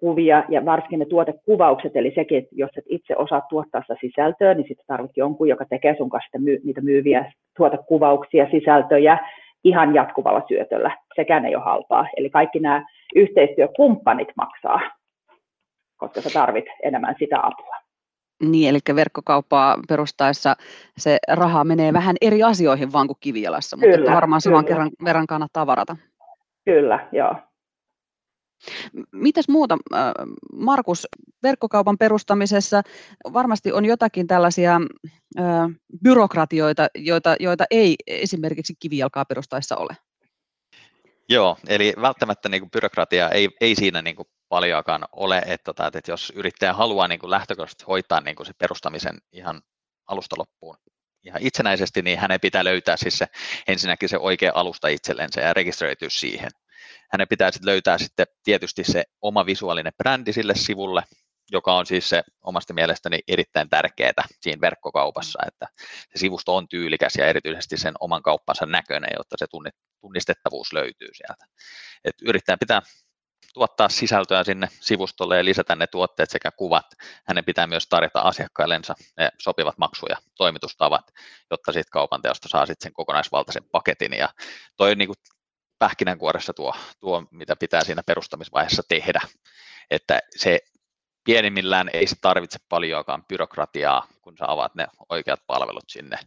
kuvia ja varsinkin ne tuotekuvaukset, eli sekin, että jos et itse osaa tuottaa sitä sisältöä, niin sitten tarvitset jonkun, joka tekee sun kanssa myy, niitä myyviä tuotekuvauksia, sisältöjä ihan jatkuvalla syötöllä. Sekään ei ole halpaa. Eli kaikki nämä yhteistyökumppanit maksaa, koska sä tarvit enemmän sitä apua.
Niin, eli verkkokauppaa perustaessa se raha menee vähän eri asioihin vaan kuin kivijalassa, mutta kyllä, varmaan saman kerran verran kannattaa varata.
Kyllä, joo.
Mitäs muuta, Markus, verkkokaupan perustamisessa varmasti on jotakin tällaisia byrokratioita, joita, joita ei esimerkiksi kivijalkaa perustaessa ole.
Joo, eli välttämättä niin kuin byrokratia ei, ei siinä niin kuin paljoakaan ole, että, tota, että jos yrittäjä haluaa niin kuin lähtökohtaisesti hoitaa niin kuin se perustamisen ihan alusta loppuun ihan itsenäisesti, niin hänen pitää löytää siis se, ensinnäkin se oikea alusta itsellensä ja rekisteröityä siihen. Hänen pitää sitten löytää sitten tietysti se oma visuaalinen brändi sille sivulle, joka on siis se omasta mielestäni erittäin tärkeää siinä verkkokaupassa, että se sivusto on tyylikäs ja erityisesti sen oman kauppansa näköinen, jotta se tunnistettavuus löytyy sieltä. Et yrittäjän pitää tuottaa sisältöä sinne sivustolle ja lisätä ne tuotteet sekä kuvat. Hänen pitää myös tarjota asiakkaillensa ne sopivat maksu- ja toimitustavat, jotta siitä kaupan teosta saa sitten sen kokonaisvaltaisen paketin. Ja toi on niin pähkinänkuoressa tuo, tuo, mitä pitää siinä perustamisvaiheessa tehdä. Että se pienimmillään ei se tarvitse paljoakaan byrokratiaa, kun sä avaat ne oikeat palvelut sinne.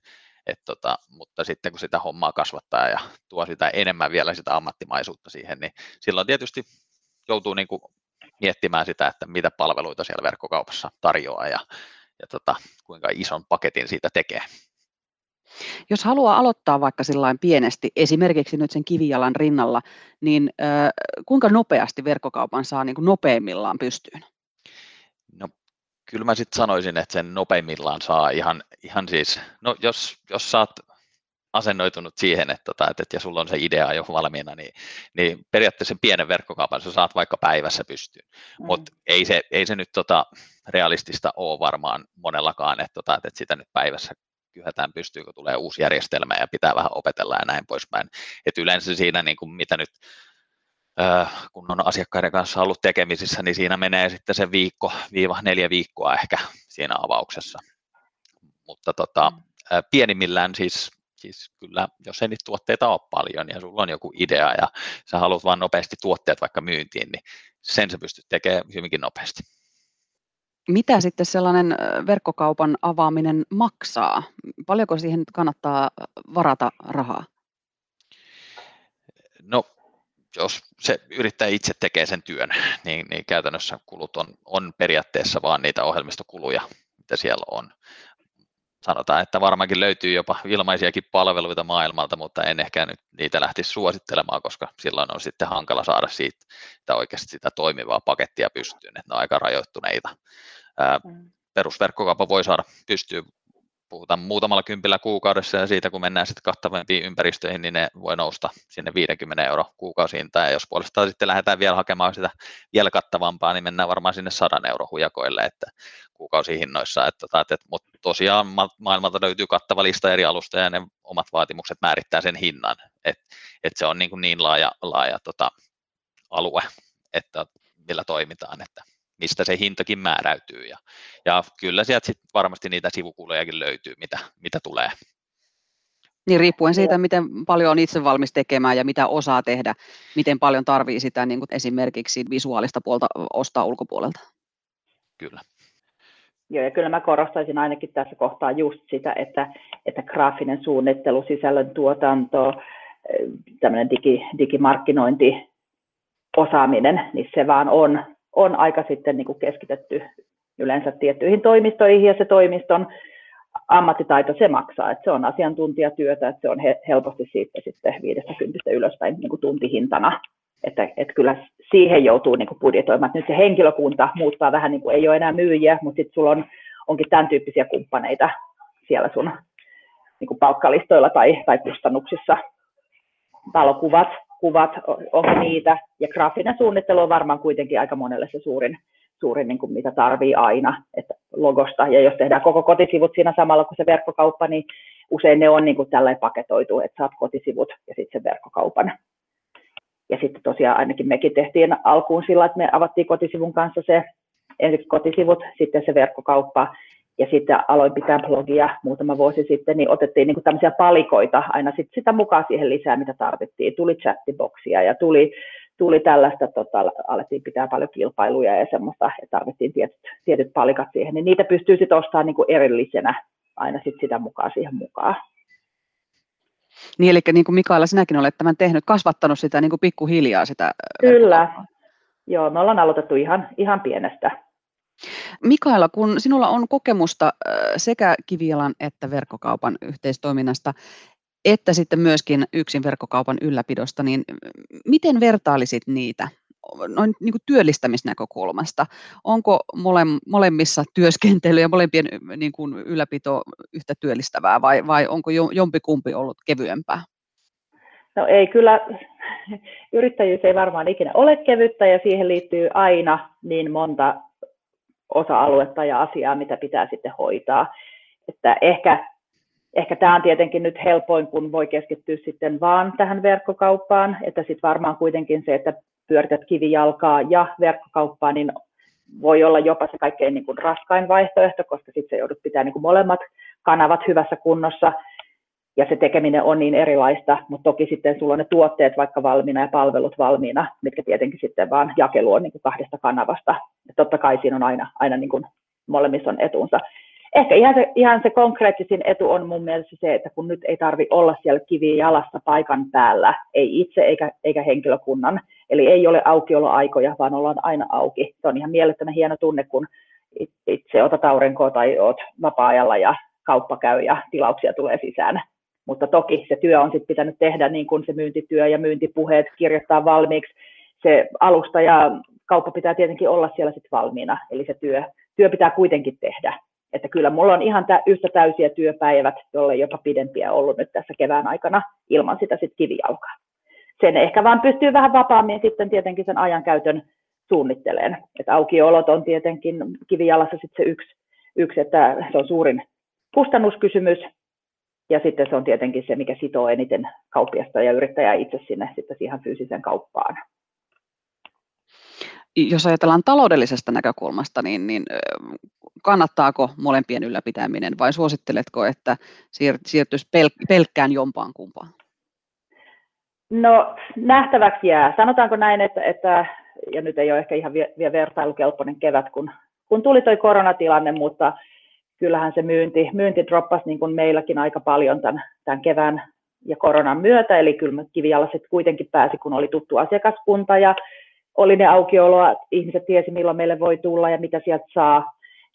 Et tota, mutta sitten kun sitä hommaa kasvattaa ja tuo sitä enemmän vielä sitä ammattimaisuutta siihen, niin silloin tietysti joutuu niin kuin miettimään sitä, että mitä palveluita siellä verkkokaupassa tarjoaa ja, ja tota, kuinka ison paketin siitä tekee.
Jos haluaa aloittaa vaikka sillain pienesti, esimerkiksi nyt sen kivijalan rinnalla, niin äh, kuinka nopeasti verkkokaupan saa niin kuin nopeimmillaan pystyyn?
No kyllä mä sitten sanoisin, että sen nopeimmillaan saa ihan, ihan siis, no jos, jos saat asennoitunut siihen, että, tota, että, että ja sulla on se idea jo valmiina, niin, niin periaatteessa sen pienen verkkokaupan sä saat vaikka päivässä pystyyn. Mm. Mutta ei se, ei se nyt tota, realistista ole varmaan monellakaan, että, tota, että sitä nyt päivässä kyhätään pystyy, kun tulee uusi järjestelmä ja pitää vähän opetella ja näin poispäin. Et yleensä siinä, niin kuin mitä nyt kun on asiakkaiden kanssa ollut tekemisissä, niin siinä menee sitten se viikko, viiva neljä viikkoa ehkä siinä avauksessa. Mutta tota, mm. pienimmillään siis, siis kyllä, jos ei niitä tuotteita ole paljon ja sulla on joku idea ja sä haluat vain nopeasti tuotteet vaikka myyntiin, niin sen sä pystyt tekemään hyvinkin nopeasti.
Mitä sitten sellainen verkkokaupan avaaminen maksaa? Paljonko siihen kannattaa varata rahaa?
No, jos se yrittäjä itse tekee sen työn, niin, niin käytännössä kulut on, on periaatteessa vaan niitä ohjelmistokuluja, mitä siellä on. Sanotaan, että varmaankin löytyy jopa ilmaisiakin palveluita maailmalta, mutta en ehkä nyt niitä lähtisi suosittelemaan, koska silloin on sitten hankala saada siitä sitä oikeasti sitä toimivaa pakettia pystyyn, että ne on aika rajoittuneita. Mm. perusverkkokauppa voi saada pystyy puhutaan muutamalla kympillä kuukaudessa ja siitä kun mennään sitten kattavampiin ympäristöihin, niin ne voi nousta sinne 50 euro kuukausiintaan ja jos puolestaan sitten lähdetään vielä hakemaan sitä vielä kattavampaa, niin mennään varmaan sinne 100 euro hujakoille, että kuukausihinnoissa, että, tota, että, että, mutta tosiaan maailmalta löytyy kattava lista eri alusta ja ne omat vaatimukset määrittää sen hinnan, että, että se on niin, kuin niin laaja, laaja tota, alue, että millä toimitaan, että mistä se hintakin määräytyy. Ja, ja kyllä sieltä sit varmasti niitä sivukulujakin löytyy, mitä, mitä tulee.
Niin riippuen siitä, miten paljon on itse valmis tekemään ja mitä osaa tehdä, miten paljon tarvii sitä niin kuin esimerkiksi visuaalista puolta ostaa ulkopuolelta.
Kyllä.
Joo, ja kyllä mä korostaisin ainakin tässä kohtaa just sitä, että, että graafinen suunnittelu, sisällön tuotanto, tämmöinen digi, digimarkkinointi, osaaminen, niin se vaan on on aika sitten niin kuin keskitetty yleensä tiettyihin toimistoihin ja se toimiston ammattitaito, se maksaa, että se on asiantuntijatyötä, että se on helposti siitä sitten 50 ylöspäin niin kuin tuntihintana, että, että kyllä siihen joutuu niin kuin budjetoimaan, nyt se henkilökunta muuttaa vähän, niin kuin ei ole enää myyjiä, mutta sitten sulla on, onkin tämän tyyppisiä kumppaneita siellä sun niin kuin palkkalistoilla tai, tai kustannuksissa, valokuvat, kuvat, onko niitä, ja graafinen suunnittelu on varmaan kuitenkin aika monelle se suurin, suurin niin kuin mitä tarvii aina, että logosta, ja jos tehdään koko kotisivut siinä samalla kuin se verkkokauppa, niin usein ne on niin kuin tällä paketoitu, että saat kotisivut ja sitten sen verkkokaupan. Ja sitten tosiaan ainakin mekin tehtiin alkuun sillä, että me avattiin kotisivun kanssa se ensiksi kotisivut, sitten se verkkokauppa, ja sitten aloin pitää blogia muutama vuosi sitten, niin otettiin niin kuin tämmöisiä palikoita aina sit sitä mukaan siihen lisää, mitä tarvittiin. Tuli chattiboksia ja tuli, tuli tällaista, tota, alettiin pitää paljon kilpailuja ja semmoista, että tarvittiin tietyt, tietyt palikat siihen, niin niitä pystyy sitten ostamaan niin kuin erillisenä aina sit sitä mukaan siihen mukaan.
Niin, eli niin kuin Mikaela, sinäkin olet tämän tehnyt, kasvattanut sitä niin kuin pikkuhiljaa sitä.
Kyllä, joo, me ollaan aloitettu ihan, ihan pienestä.
Mikaela, kun sinulla on kokemusta sekä kivialan että verkkokaupan yhteistoiminnasta, että sitten myöskin yksin verkkokaupan ylläpidosta, niin miten vertailisit niitä noin niin kuin työllistämisnäkökulmasta? Onko mole, molemmissa työskentely ja molempien niin kuin ylläpito yhtä työllistävää vai, vai onko jompikumpi ollut kevyempää?
No ei kyllä, yrittäjyys ei varmaan ikinä ole kevyttä ja siihen liittyy aina niin monta osa-aluetta ja asiaa, mitä pitää sitten hoitaa. Että ehkä, ehkä tämä on tietenkin nyt helpoin, kun voi keskittyä sitten vaan tähän verkkokauppaan, että sitten varmaan kuitenkin se, että pyörität kivijalkaa ja verkkokauppaa, niin voi olla jopa se kaikkein niin kuin raskain vaihtoehto, koska sitten joudut pitää niin molemmat kanavat hyvässä kunnossa, ja se tekeminen on niin erilaista, mutta toki sitten sulla on ne tuotteet vaikka valmiina ja palvelut valmiina, mitkä tietenkin sitten vaan jakelu on niin kuin kahdesta kanavasta. Ja totta kai siinä on aina, aina niin kuin molemmissa on etunsa. Ehkä ihan se, ihan se konkreettisin etu on mun mielestä se, että kun nyt ei tarvi olla siellä kivi jalassa paikan päällä, ei itse eikä, eikä henkilökunnan, eli ei ole aukioloaikoja, vaan ollaan aina auki. Se on ihan mielettömän hieno tunne, kun itse otat aurinkoa tai oot vapaa-ajalla ja kauppa käy ja tilauksia tulee sisään mutta toki se työ on sitten pitänyt tehdä niin kuin se myyntityö ja myyntipuheet kirjoittaa valmiiksi. Se alusta ja kauppa pitää tietenkin olla siellä sitten valmiina, eli se työ, työ pitää kuitenkin tehdä. Että kyllä mulla on ihan tä, yhtä täysiä työpäivät, jolle jopa pidempiä ollut nyt tässä kevään aikana ilman sitä sitten kivijalkaa. Sen ehkä vaan pystyy vähän vapaammin sitten tietenkin sen ajankäytön suunnitteleen. Että aukiolot on tietenkin kivijalassa sitten se yksi, yksi, että se on suurin kustannuskysymys, ja sitten se on tietenkin se, mikä sitoo eniten kauppiasta ja yrittäjää itse sinne sitten siihen fyysiseen kauppaan.
Jos ajatellaan taloudellisesta näkökulmasta, niin, niin kannattaako molempien ylläpitäminen vai suositteletko, että siirtyisi pel- pelkkään jompaan kumpaan?
No nähtäväksi jää. Sanotaanko näin, että, että ja nyt ei ole ehkä ihan vielä vertailukelpoinen kevät, kun, kun tuli tuo koronatilanne, mutta kyllähän se myynti, myynti droppasi niin kuin meilläkin aika paljon tämän, tämän kevään ja koronan myötä, eli kyllä kivijalaset kuitenkin pääsi, kun oli tuttu asiakaskunta ja oli ne aukioloa, ihmiset tiesi milloin meille voi tulla ja mitä sieltä saa,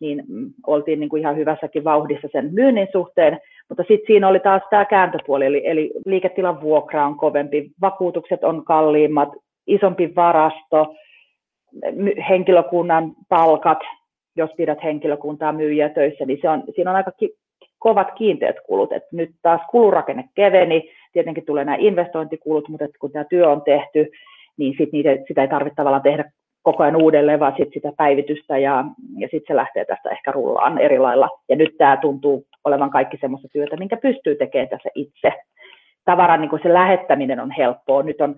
niin mm, oltiin niin kuin ihan hyvässäkin vauhdissa sen myynnin suhteen, mutta sitten siinä oli taas tämä kääntöpuoli, eli, eli liiketilan vuokra on kovempi, vakuutukset on kalliimmat, isompi varasto, henkilökunnan palkat, jos pidät henkilökuntaa myyjiä töissä, niin se on, siinä on aika ki- kovat kiinteät kulut. Et nyt taas kulurakenne keveni, tietenkin tulee nämä investointikulut, mutta kun tämä työ on tehty, niin sit niitä, sitä ei tarvitse tavallaan tehdä koko ajan uudelleen, vaan sit sitä päivitystä ja, ja sitten se lähtee tästä ehkä rullaan eri lailla. Ja nyt tämä tuntuu olevan kaikki semmoista työtä, minkä pystyy tekemään tässä itse. Tavaran niin se lähettäminen on helppoa. Nyt on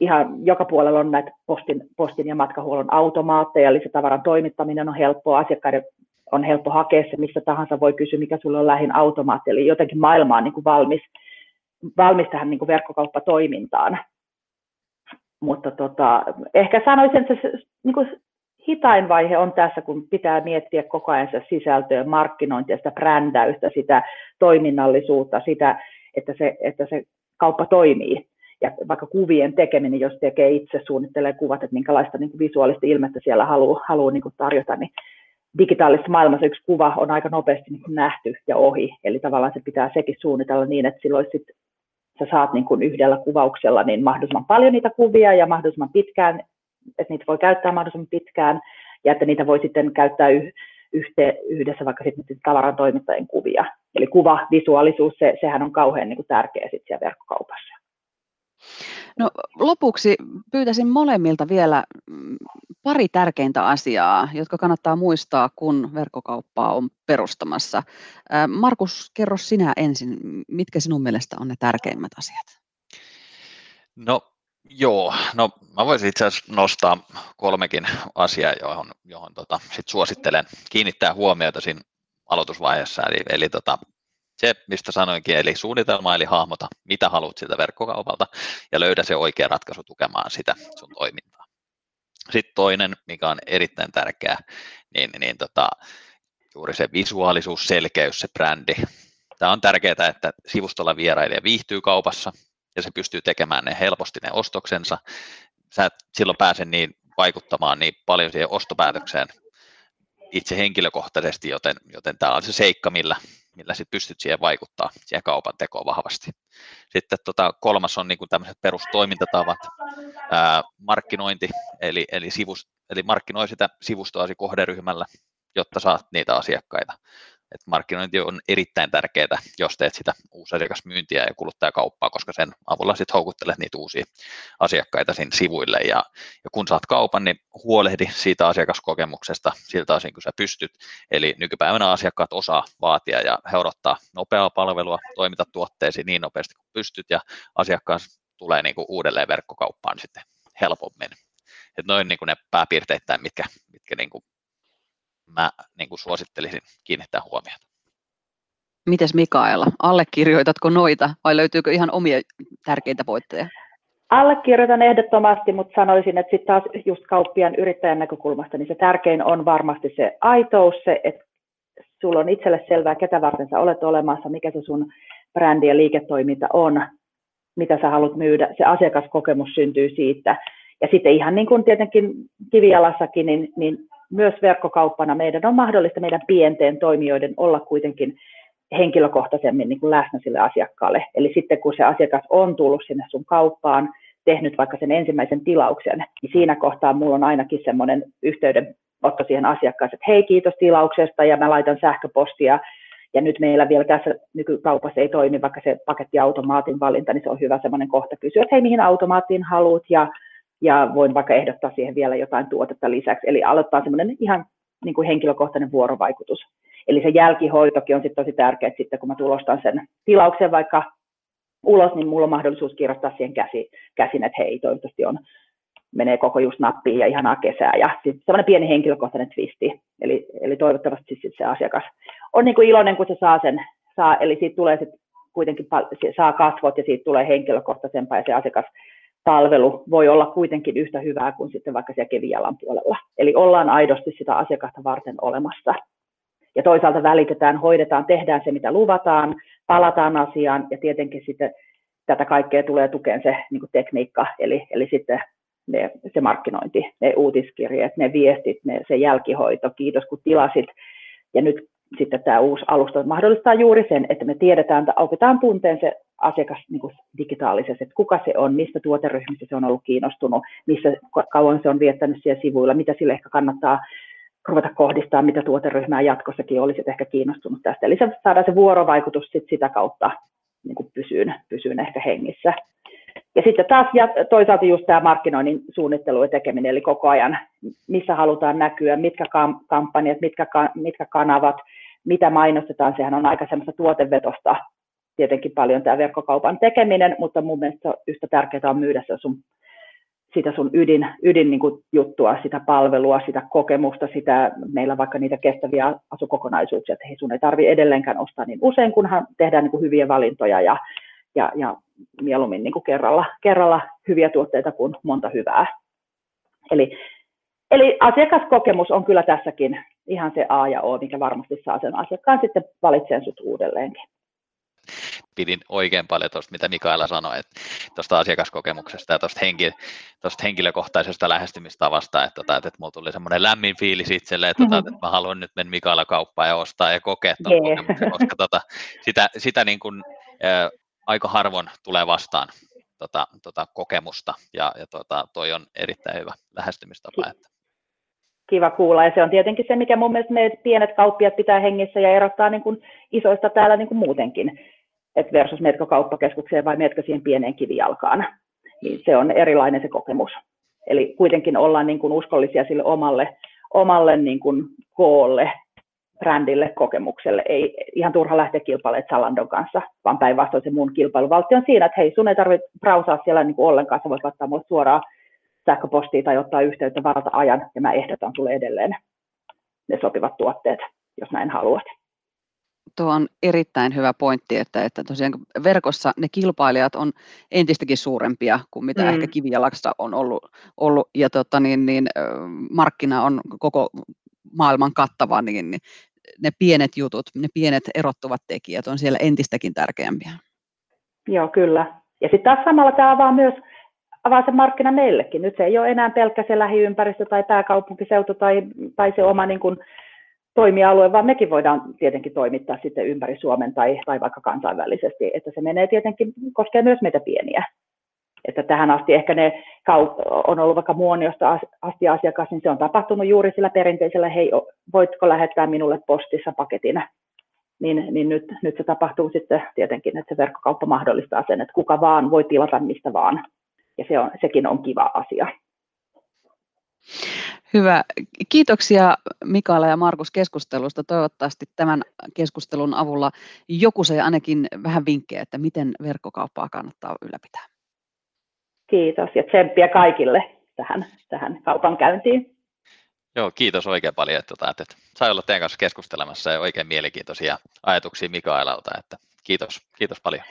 ihan joka puolella on näitä postin, postin ja matkahuollon automaatteja, eli se tavaran toimittaminen on helppoa, asiakkaiden on helppo hakea se missä tahansa, voi kysyä, mikä sulle on lähin automaatti, eli jotenkin maailma on niin kuin valmis, valmis tähän niin kuin verkkokauppatoimintaan. Mutta tota, ehkä sanoisin, että se niin kuin hitain vaihe on tässä, kun pitää miettiä koko ajan sitä sisältöä, markkinointia, sitä brändäystä, sitä toiminnallisuutta, sitä, että se, että se kauppa toimii ja vaikka kuvien tekeminen, jos tekee itse, suunnittelee kuvat, että minkälaista niin kuin visuaalista ilmettä siellä haluaa, haluaa niin kuin tarjota, niin digitaalisessa maailmassa yksi kuva on aika nopeasti niin kuin nähty ja ohi, eli tavallaan se pitää sekin suunnitella niin, että silloin sit sä saat niin kuin yhdellä kuvauksella niin mahdollisimman paljon niitä kuvia ja mahdollisimman pitkään, että niitä voi käyttää mahdollisimman pitkään ja että niitä voi sitten käyttää yh, yhte, yhdessä vaikka sitten tavaran toimittajien kuvia. Eli kuva, visuaalisuus, se, sehän on kauhean niin kuin tärkeä sitten siellä verkkokaupassa.
No, lopuksi pyytäisin molemmilta vielä mm, pari tärkeintä asiaa, jotka kannattaa muistaa, kun verkkokauppaa on perustamassa. Markus, kerro sinä ensin, mitkä sinun mielestä on ne tärkeimmät asiat?
No joo, no mä voisin itse asiassa nostaa kolmekin asiaa, johon, johon tota, sit suosittelen kiinnittää huomiota siinä aloitusvaiheessa. Eli, eli tota, se, mistä sanoinkin, eli suunnitelma, eli hahmota, mitä haluat siltä verkkokaupalta, ja löydä se oikea ratkaisu tukemaan sitä sun toimintaa. Sitten toinen, mikä on erittäin tärkeää, niin, niin tota, juuri se visuaalisuus, selkeys, se brändi. Tämä on tärkeää, että sivustolla vierailija viihtyy kaupassa, ja se pystyy tekemään ne helposti ne ostoksensa. Sä et silloin pääse niin vaikuttamaan niin paljon siihen ostopäätökseen itse henkilökohtaisesti, joten, joten tämä on se seikka, millä, millä sit pystyt siihen vaikuttaa siihen kaupan tekoon vahvasti. Sitten tota, kolmas on niin tämmöiset perustoimintatavat, ää, markkinointi, eli, eli, sivus, eli markkinoi sitä sivustoasi kohderyhmällä, jotta saat niitä asiakkaita. Et markkinointi on erittäin tärkeää, jos teet sitä uusasiakasmyyntiä ja kuluttajakauppaa, koska sen avulla sitten houkuttelet niitä uusia asiakkaita sinne sivuille. Ja, ja kun saat kaupan, niin huolehdi siitä asiakaskokemuksesta siltä osin, kun sä pystyt. Eli nykypäivänä asiakkaat osaa vaatia ja he odottaa nopeaa palvelua, toimita tuotteesi niin nopeasti kuin pystyt ja asiakkaan tulee niin kuin uudelleen verkkokauppaan sitten helpommin. Et noin niin kuin ne pääpiirteittäin, mitkä, mitkä niin kuin mä niin kuin suosittelisin kiinnittää huomiota.
Mites Mikaela, allekirjoitatko noita vai löytyykö ihan omia tärkeitä voitteja?
Allekirjoitan ehdottomasti, mutta sanoisin, että sitten taas just kauppian yrittäjän näkökulmasta, niin se tärkein on varmasti se aitous, se, että sulla on itselle selvää, ketä varten sä olet olemassa, mikä se sun brändi ja liiketoiminta on, mitä sä haluat myydä, se asiakaskokemus syntyy siitä. Ja sitten ihan niin kuin tietenkin kivialassakin, niin, niin myös verkkokauppana meidän on mahdollista meidän pienten toimijoiden olla kuitenkin henkilökohtaisemmin niin kuin läsnä sille asiakkaalle. Eli sitten kun se asiakas on tullut sinne sun kauppaan, tehnyt vaikka sen ensimmäisen tilauksen, niin siinä kohtaa mulla on ainakin semmoinen yhteydenotto siihen asiakkaaseen, että hei kiitos tilauksesta ja mä laitan sähköpostia ja nyt meillä vielä tässä nykykaupassa ei toimi vaikka se pakettiautomaatin valinta, niin se on hyvä semmoinen kohta kysyä, että hei mihin automaattiin haluat ja ja voin vaikka ehdottaa siihen vielä jotain tuotetta lisäksi. Eli aloittaa semmoinen ihan niin kuin henkilökohtainen vuorovaikutus. Eli se jälkihoitokin on sitten tosi tärkeää, että sitten kun mä tulostan sen tilauksen vaikka ulos, niin mulla on mahdollisuus kirjoittaa siihen käsi, käsin, että hei, toivottavasti on, menee koko just nappiin ja ihanaa kesää. Ja sitten semmoinen pieni henkilökohtainen twisti. Eli, eli toivottavasti sit se asiakas on niin kuin iloinen, kun se saa sen, saa, eli siitä tulee sitten kuitenkin, saa kasvot ja siitä tulee henkilökohtaisempaa ja se asiakas palvelu voi olla kuitenkin yhtä hyvää kuin sitten vaikka siellä kevijalan puolella. Eli ollaan aidosti sitä asiakasta varten olemassa. Ja toisaalta välitetään, hoidetaan, tehdään se, mitä luvataan, palataan asiaan ja tietenkin sitten tätä kaikkea tulee tukeen se niin kuin tekniikka, eli, eli sitten ne, se markkinointi, ne uutiskirjeet, ne viestit, ne, se jälkihoito, kiitos kun tilasit. Ja nyt sitten tämä uusi alusta mahdollistaa juuri sen, että me tiedetään, että opitaan tunteen se asiakas niin kuin digitaalisesti, että kuka se on, mistä tuoteryhmistä se on ollut kiinnostunut, missä kauan se on viettänyt siellä sivuilla, mitä sille ehkä kannattaa ruveta kohdistaa, mitä tuoteryhmää jatkossakin olisi ehkä kiinnostunut tästä. Eli se saadaan se vuorovaikutus sit sitä kautta niin kuin pysyyn, pysyyn ehkä hengissä. Ja sitten taas ja toisaalta just tämä markkinoinnin suunnittelu ja tekeminen, eli koko ajan, missä halutaan näkyä, mitkä kampanjat, mitkä, mitkä kanavat, mitä mainostetaan, sehän on aika semmoista tuotevetosta tietenkin paljon tämä verkkokaupan tekeminen, mutta mun mielestä yhtä tärkeää on myydä se sun, sitä sun ydin, ydin niin juttua, sitä palvelua, sitä kokemusta, sitä, meillä vaikka niitä kestäviä asukokonaisuuksia, että hei, sun ei tarvitse edelleenkään ostaa niin usein, kunhan tehdään niin kuin hyviä valintoja ja, ja, ja mieluummin niin kuin kerralla, kerralla hyviä tuotteita kuin monta hyvää. Eli, eli asiakaskokemus on kyllä tässäkin ihan se A ja O, mikä varmasti saa sen asiakkaan sitten valitsemaan sut uudelleenkin.
Pidin oikein paljon tuosta, mitä Mikaela sanoi, tuosta asiakaskokemuksesta ja tuosta henki, henkilökohtaisesta lähestymistavasta, että, tota, että, että mulla tuli semmoinen lämmin fiilis itselle, että, mm-hmm. että mä haluan nyt mennä Mikaela kauppaan ja ostaa ja kokea tuon yeah. kokemuksen, koska tota, sitä, sitä niin kuin, ää, aika harvoin tulee vastaan tota, tota kokemusta ja, ja tota, toi on erittäin hyvä lähestymistapa. Että
kiva kuulla. Ja se on tietenkin se, mikä mun mielestä meidän pienet kauppiat pitää hengissä ja erottaa niin kuin isoista täällä niin kuin muutenkin. Et versus meetkö kauppakeskukseen vai meetkö siihen pieneen kivijalkaan. Niin se on erilainen se kokemus. Eli kuitenkin ollaan niin kuin uskollisia sille omalle, omalle niin kuin koolle, brändille, kokemukselle. Ei ihan turha lähteä kilpailemaan Zalandon kanssa, vaan päinvastoin se mun kilpailuvaltti on siinä, että hei, sun ei tarvitse browsaa siellä niin kuin ollenkaan, sä voit laittaa mulle suoraan sähköpostia tai ottaa yhteyttä, varata ajan, ja mä ehdotan sulle edelleen ne sopivat tuotteet, jos näin haluat.
Tuo on erittäin hyvä pointti, että, että tosiaan verkossa ne kilpailijat on entistäkin suurempia kuin mitä mm. ehkä kivijalaksa on ollut, ollut ja tota, niin, niin, markkina on koko maailman kattava, niin, niin ne pienet jutut, ne pienet erottuvat tekijät on siellä entistäkin tärkeämpiä.
Joo, kyllä. Ja sitten taas samalla tämä avaa myös avaa se markkina meillekin. Nyt se ei ole enää pelkkä se lähiympäristö tai pääkaupunkiseutu tai, tai se oma niin kuin, toimialue, vaan mekin voidaan tietenkin toimittaa sitten ympäri Suomen tai, tai vaikka kansainvälisesti, että se menee tietenkin, koskee myös meitä pieniä. Että tähän asti ehkä ne kaup- on ollut vaikka muoniosta asti asiakas, niin se on tapahtunut juuri sillä perinteisellä, hei, voitko lähettää minulle postissa paketina. Niin, niin nyt, nyt se tapahtuu sitten tietenkin, että se verkkokauppa mahdollistaa sen, että kuka vaan voi tilata mistä vaan ja se on, sekin on kiva asia.
Hyvä. Kiitoksia Mikaela ja Markus keskustelusta. Toivottavasti tämän keskustelun avulla joku sai ainakin vähän vinkkejä, että miten verkkokauppaa kannattaa ylläpitää.
Kiitos ja tsemppiä kaikille tähän, tähän kaupan käyntiin.
Joo, kiitos oikein paljon, että, että, että sai olla teidän kanssa keskustelemassa ja oikein mielenkiintoisia ajatuksia Mikaelalta. Että kiitos, kiitos paljon.